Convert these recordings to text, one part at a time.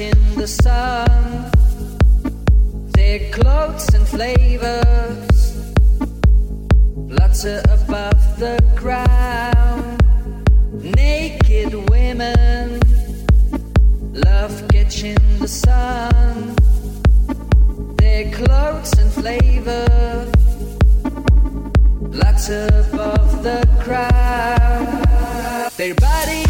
in the sun. Their clothes and flavors flutter above the ground. Naked women love catching the sun. Their clothes and flavors flutter above the crowd. Their bodies.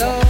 Love.